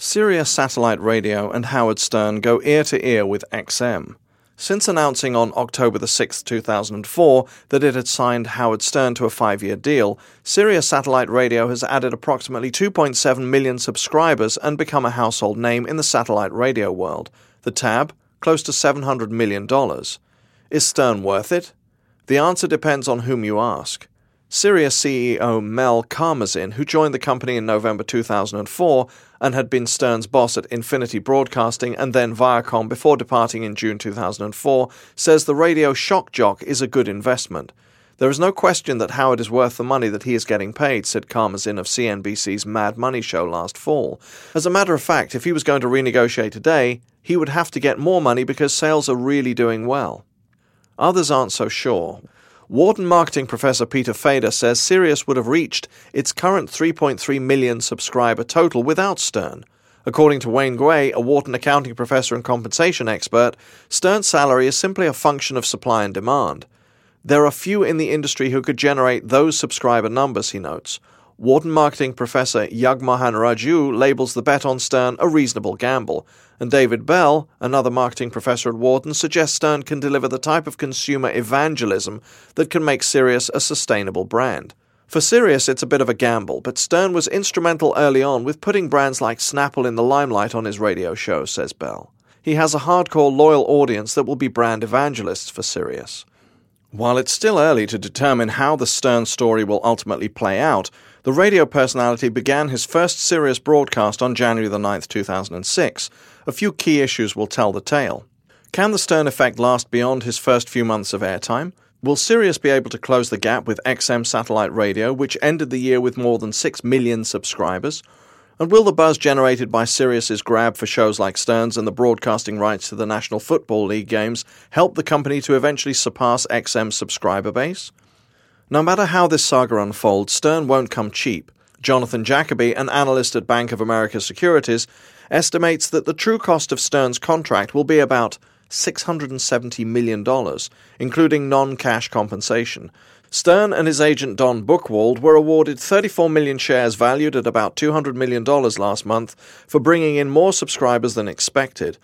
Sirius Satellite Radio and Howard Stern go ear to ear with XM. Since announcing on October the 6th, 2004, that it had signed Howard Stern to a five year deal, Sirius Satellite Radio has added approximately 2.7 million subscribers and become a household name in the satellite radio world. The tab, close to $700 million. Is Stern worth it? The answer depends on whom you ask. Sirius CEO Mel Karmazin, who joined the company in November 2004 and had been Stern's boss at Infinity Broadcasting and then Viacom before departing in June 2004, says the radio shock jock is a good investment. There is no question that Howard is worth the money that he is getting paid, said Karmazin of CNBC's Mad Money show last fall. As a matter of fact, if he was going to renegotiate today, he would have to get more money because sales are really doing well. Others aren't so sure. Wharton marketing professor Peter Fader says Sirius would have reached its current 3.3 million subscriber total without Stern. According to Wayne Guay, a Wharton accounting professor and compensation expert, Stern's salary is simply a function of supply and demand. There are few in the industry who could generate those subscriber numbers, he notes. Wharton marketing professor Jagmohan Raju labels the bet on Stern a reasonable gamble, and David Bell, another marketing professor at Wharton, suggests Stern can deliver the type of consumer evangelism that can make Sirius a sustainable brand. For Sirius, it's a bit of a gamble, but Stern was instrumental early on with putting brands like Snapple in the limelight on his radio show, says Bell. He has a hardcore, loyal audience that will be brand evangelists for Sirius. While it's still early to determine how the Stern story will ultimately play out, the radio personality began his first Sirius broadcast on January the 9th, 2006. A few key issues will tell the tale. Can the Stern effect last beyond his first few months of airtime? Will Sirius be able to close the gap with XM satellite radio, which ended the year with more than 6 million subscribers? And will the buzz generated by Sirius's grab for shows like Stern's and the broadcasting rights to the National Football League games help the company to eventually surpass XM's subscriber base? No matter how this saga unfolds, Stern won't come cheap. Jonathan Jacoby, an analyst at Bank of America Securities, estimates that the true cost of Stern's contract will be about $670 million, including non cash compensation. Stern and his agent Don Buchwald were awarded 34 million shares valued at about $200 million last month for bringing in more subscribers than expected.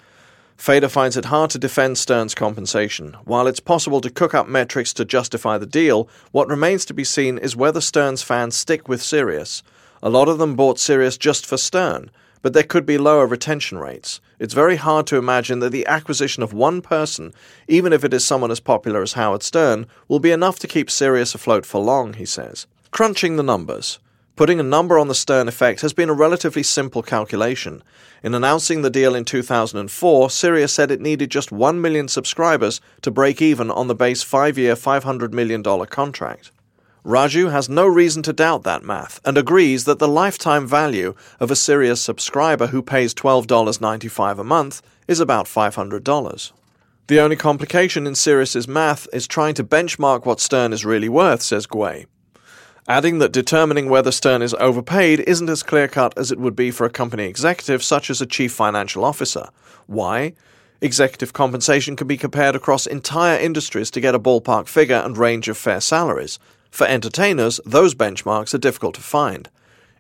Fader finds it hard to defend Stern's compensation. While it's possible to cook up metrics to justify the deal, what remains to be seen is whether Stern's fans stick with Sirius. A lot of them bought Sirius just for Stern, but there could be lower retention rates. It's very hard to imagine that the acquisition of one person, even if it is someone as popular as Howard Stern, will be enough to keep Sirius afloat for long, he says. Crunching the numbers. Putting a number on the Stern effect has been a relatively simple calculation. In announcing the deal in 2004, Sirius said it needed just 1 million subscribers to break even on the base five year, $500 million contract. Raju has no reason to doubt that math and agrees that the lifetime value of a Sirius subscriber who pays $12.95 a month is about $500. The only complication in Sirius's math is trying to benchmark what Stern is really worth, says Guay adding that determining whether Stern is overpaid isn't as clear cut as it would be for a company executive such as a chief financial officer. Why? Executive compensation can be compared across entire industries to get a ballpark figure and range of fair salaries. For entertainers, those benchmarks are difficult to find.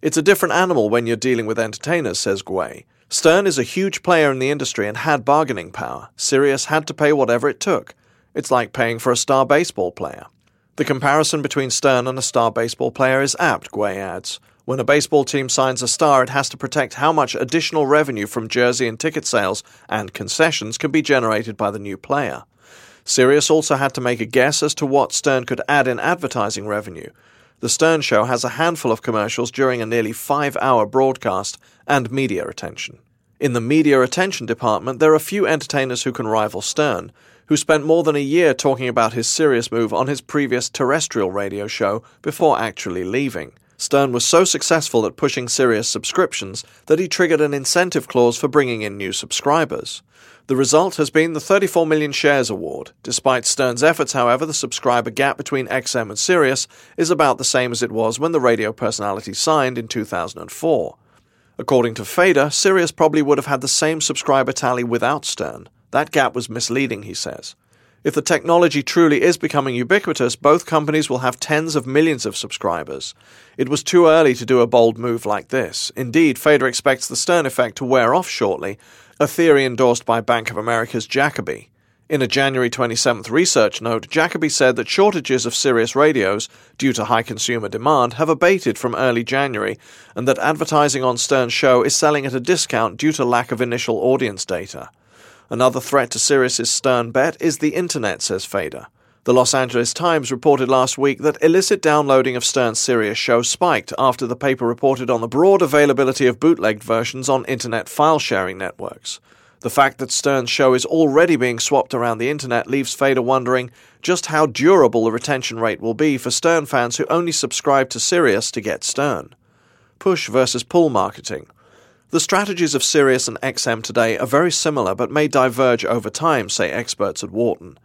It's a different animal when you're dealing with entertainers, says Guay. Stern is a huge player in the industry and had bargaining power. Sirius had to pay whatever it took. It's like paying for a star baseball player. The comparison between Stern and a star baseball player is apt, Guay adds. When a baseball team signs a star, it has to protect how much additional revenue from jersey and ticket sales and concessions can be generated by the new player. Sirius also had to make a guess as to what Stern could add in advertising revenue. The Stern Show has a handful of commercials during a nearly five hour broadcast and media attention. In the media attention department, there are few entertainers who can rival Stern, who spent more than a year talking about his Sirius move on his previous terrestrial radio show before actually leaving. Stern was so successful at pushing Sirius subscriptions that he triggered an incentive clause for bringing in new subscribers. The result has been the 34 million shares award. Despite Stern's efforts, however, the subscriber gap between XM and Sirius is about the same as it was when the radio personality signed in 2004. According to Fader, Sirius probably would have had the same subscriber tally without Stern. That gap was misleading, he says. If the technology truly is becoming ubiquitous, both companies will have tens of millions of subscribers. It was too early to do a bold move like this. Indeed, Fader expects the Stern effect to wear off shortly, a theory endorsed by Bank of America's Jacoby. In a January 27th research note, Jacoby said that shortages of Sirius radios, due to high consumer demand, have abated from early January, and that advertising on Stern's show is selling at a discount due to lack of initial audience data. Another threat to Sirius's Stern bet is the internet, says Fader. The Los Angeles Times reported last week that illicit downloading of Stern's Sirius show spiked after the paper reported on the broad availability of bootlegged versions on internet file sharing networks. The fact that Stern's show is already being swapped around the internet leaves Fader wondering just how durable the retention rate will be for Stern fans who only subscribe to Sirius to get Stern. Push versus pull marketing. The strategies of Sirius and XM today are very similar but may diverge over time, say experts at Wharton.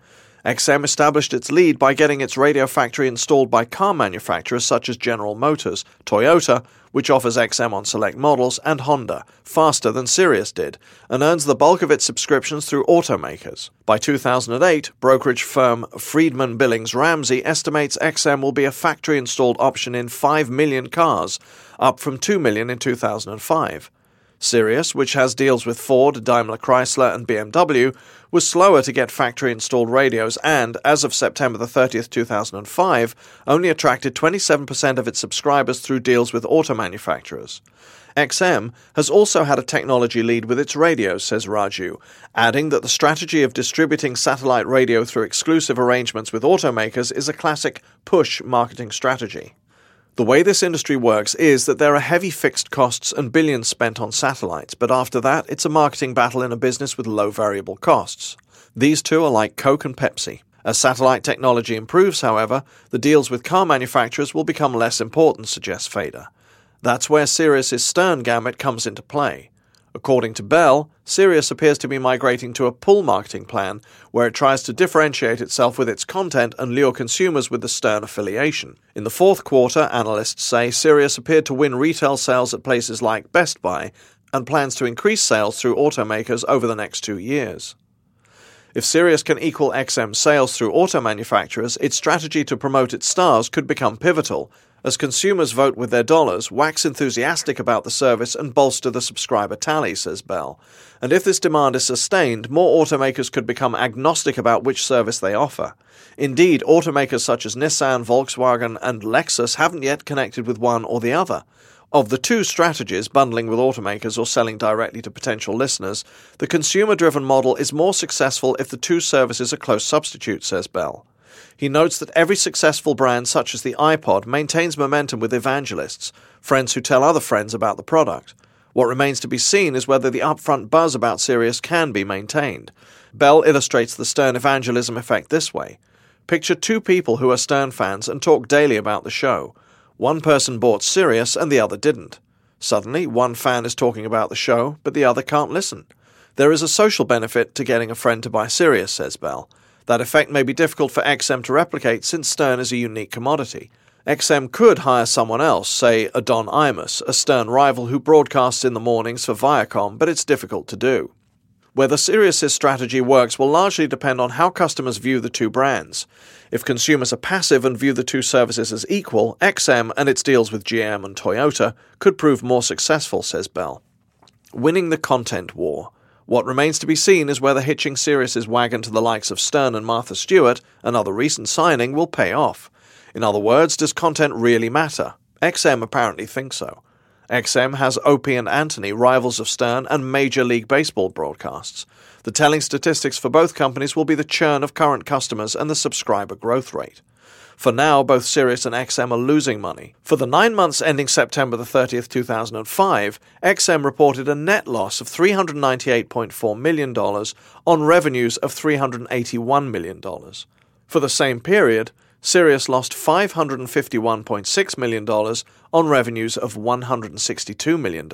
XM established its lead by getting its radio factory installed by car manufacturers such as General Motors, Toyota, which offers XM on select models, and Honda, faster than Sirius did, and earns the bulk of its subscriptions through automakers. By 2008, brokerage firm Friedman Billings Ramsey estimates XM will be a factory installed option in 5 million cars, up from 2 million in 2005. Sirius, which has deals with Ford, Daimler Chrysler, and BMW, was slower to get factory installed radios and, as of September 30, 2005, only attracted 27% of its subscribers through deals with auto manufacturers. XM has also had a technology lead with its radios, says Raju, adding that the strategy of distributing satellite radio through exclusive arrangements with automakers is a classic push marketing strategy. The way this industry works is that there are heavy fixed costs and billions spent on satellites, but after that, it's a marketing battle in a business with low variable costs. These two are like Coke and Pepsi. As satellite technology improves, however, the deals with car manufacturers will become less important, suggests Fader. That's where Sirius's Stern gamut comes into play. According to Bell, Sirius appears to be migrating to a pull marketing plan where it tries to differentiate itself with its content and lure consumers with the Stern affiliation. In the fourth quarter, analysts say Sirius appeared to win retail sales at places like Best Buy and plans to increase sales through automakers over the next two years. If Sirius can equal XM sales through auto manufacturers, its strategy to promote its stars could become pivotal, as consumers vote with their dollars, wax enthusiastic about the service, and bolster the subscriber tally, says Bell. And if this demand is sustained, more automakers could become agnostic about which service they offer. Indeed, automakers such as Nissan, Volkswagen, and Lexus haven't yet connected with one or the other. Of the two strategies, bundling with automakers or selling directly to potential listeners, the consumer driven model is more successful if the two services are close substitutes, says Bell. He notes that every successful brand, such as the iPod, maintains momentum with evangelists, friends who tell other friends about the product. What remains to be seen is whether the upfront buzz about Sirius can be maintained. Bell illustrates the Stern evangelism effect this way. Picture two people who are Stern fans and talk daily about the show. One person bought Sirius and the other didn't. Suddenly, one fan is talking about the show, but the other can't listen. There is a social benefit to getting a friend to buy Sirius, says Bell. That effect may be difficult for XM to replicate since Stern is a unique commodity. XM could hire someone else, say a Don Imus, a Stern rival who broadcasts in the mornings for Viacom, but it's difficult to do. Whether Sirius's strategy works will largely depend on how customers view the two brands. If consumers are passive and view the two services as equal, XM and its deals with GM and Toyota could prove more successful, says Bell. Winning the content war. What remains to be seen is whether hitching Sirius's wagon to the likes of Stern and Martha Stewart, another recent signing, will pay off. In other words, does content really matter? XM apparently thinks so. XM has Opie and Anthony, rivals of Stern, and Major League Baseball broadcasts. The telling statistics for both companies will be the churn of current customers and the subscriber growth rate. For now, both Sirius and XM are losing money. For the nine months ending September the 30th, 2005, XM reported a net loss of $398.4 million on revenues of $381 million. For the same period, Sirius lost $551.6 million on revenues of $162 million.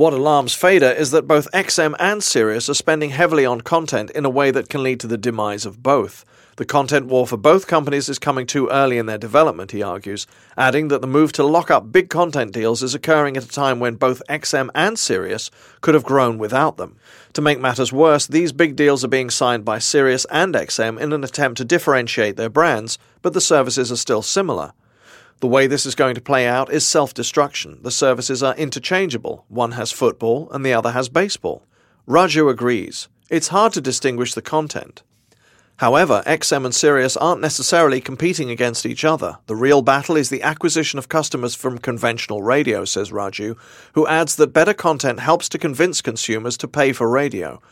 What alarms Fader is that both XM and Sirius are spending heavily on content in a way that can lead to the demise of both. The content war for both companies is coming too early in their development, he argues, adding that the move to lock up big content deals is occurring at a time when both XM and Sirius could have grown without them. To make matters worse, these big deals are being signed by Sirius and XM in an attempt to differentiate their brands, but the services are still similar. The way this is going to play out is self destruction. The services are interchangeable. One has football and the other has baseball. Raju agrees. It's hard to distinguish the content. However, XM and Sirius aren't necessarily competing against each other. The real battle is the acquisition of customers from conventional radio, says Raju, who adds that better content helps to convince consumers to pay for radio.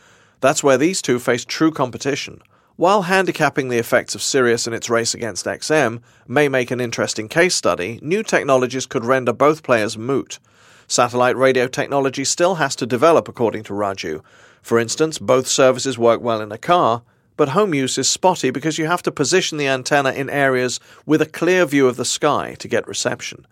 That's where these two face true competition. While handicapping the effects of Sirius in its race against XM may make an interesting case study, new technologies could render both players moot. Satellite radio technology still has to develop, according to Raju. For instance, both services work well in a car, but home use is spotty because you have to position the antenna in areas with a clear view of the sky to get reception.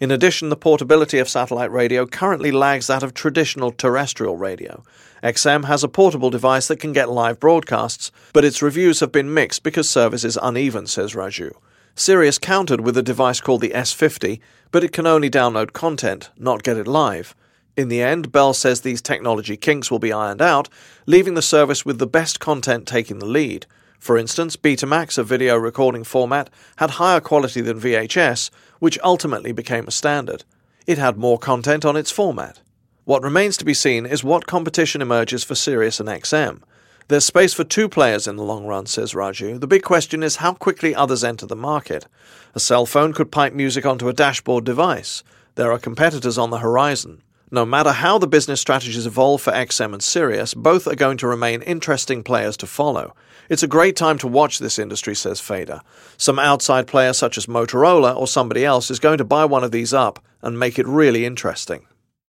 In addition, the portability of satellite radio currently lags that of traditional terrestrial radio. XM has a portable device that can get live broadcasts, but its reviews have been mixed because service is uneven, says Raju. Sirius countered with a device called the S50, but it can only download content, not get it live. In the end, Bell says these technology kinks will be ironed out, leaving the service with the best content taking the lead. For instance, Betamax, a video recording format, had higher quality than VHS, which ultimately became a standard. It had more content on its format. What remains to be seen is what competition emerges for Sirius and XM. There's space for two players in the long run, says Raju. The big question is how quickly others enter the market. A cell phone could pipe music onto a dashboard device. There are competitors on the horizon. No matter how the business strategies evolve for XM and Sirius, both are going to remain interesting players to follow. It's a great time to watch this industry, says Fader. Some outside player such as Motorola or somebody else is going to buy one of these up and make it really interesting.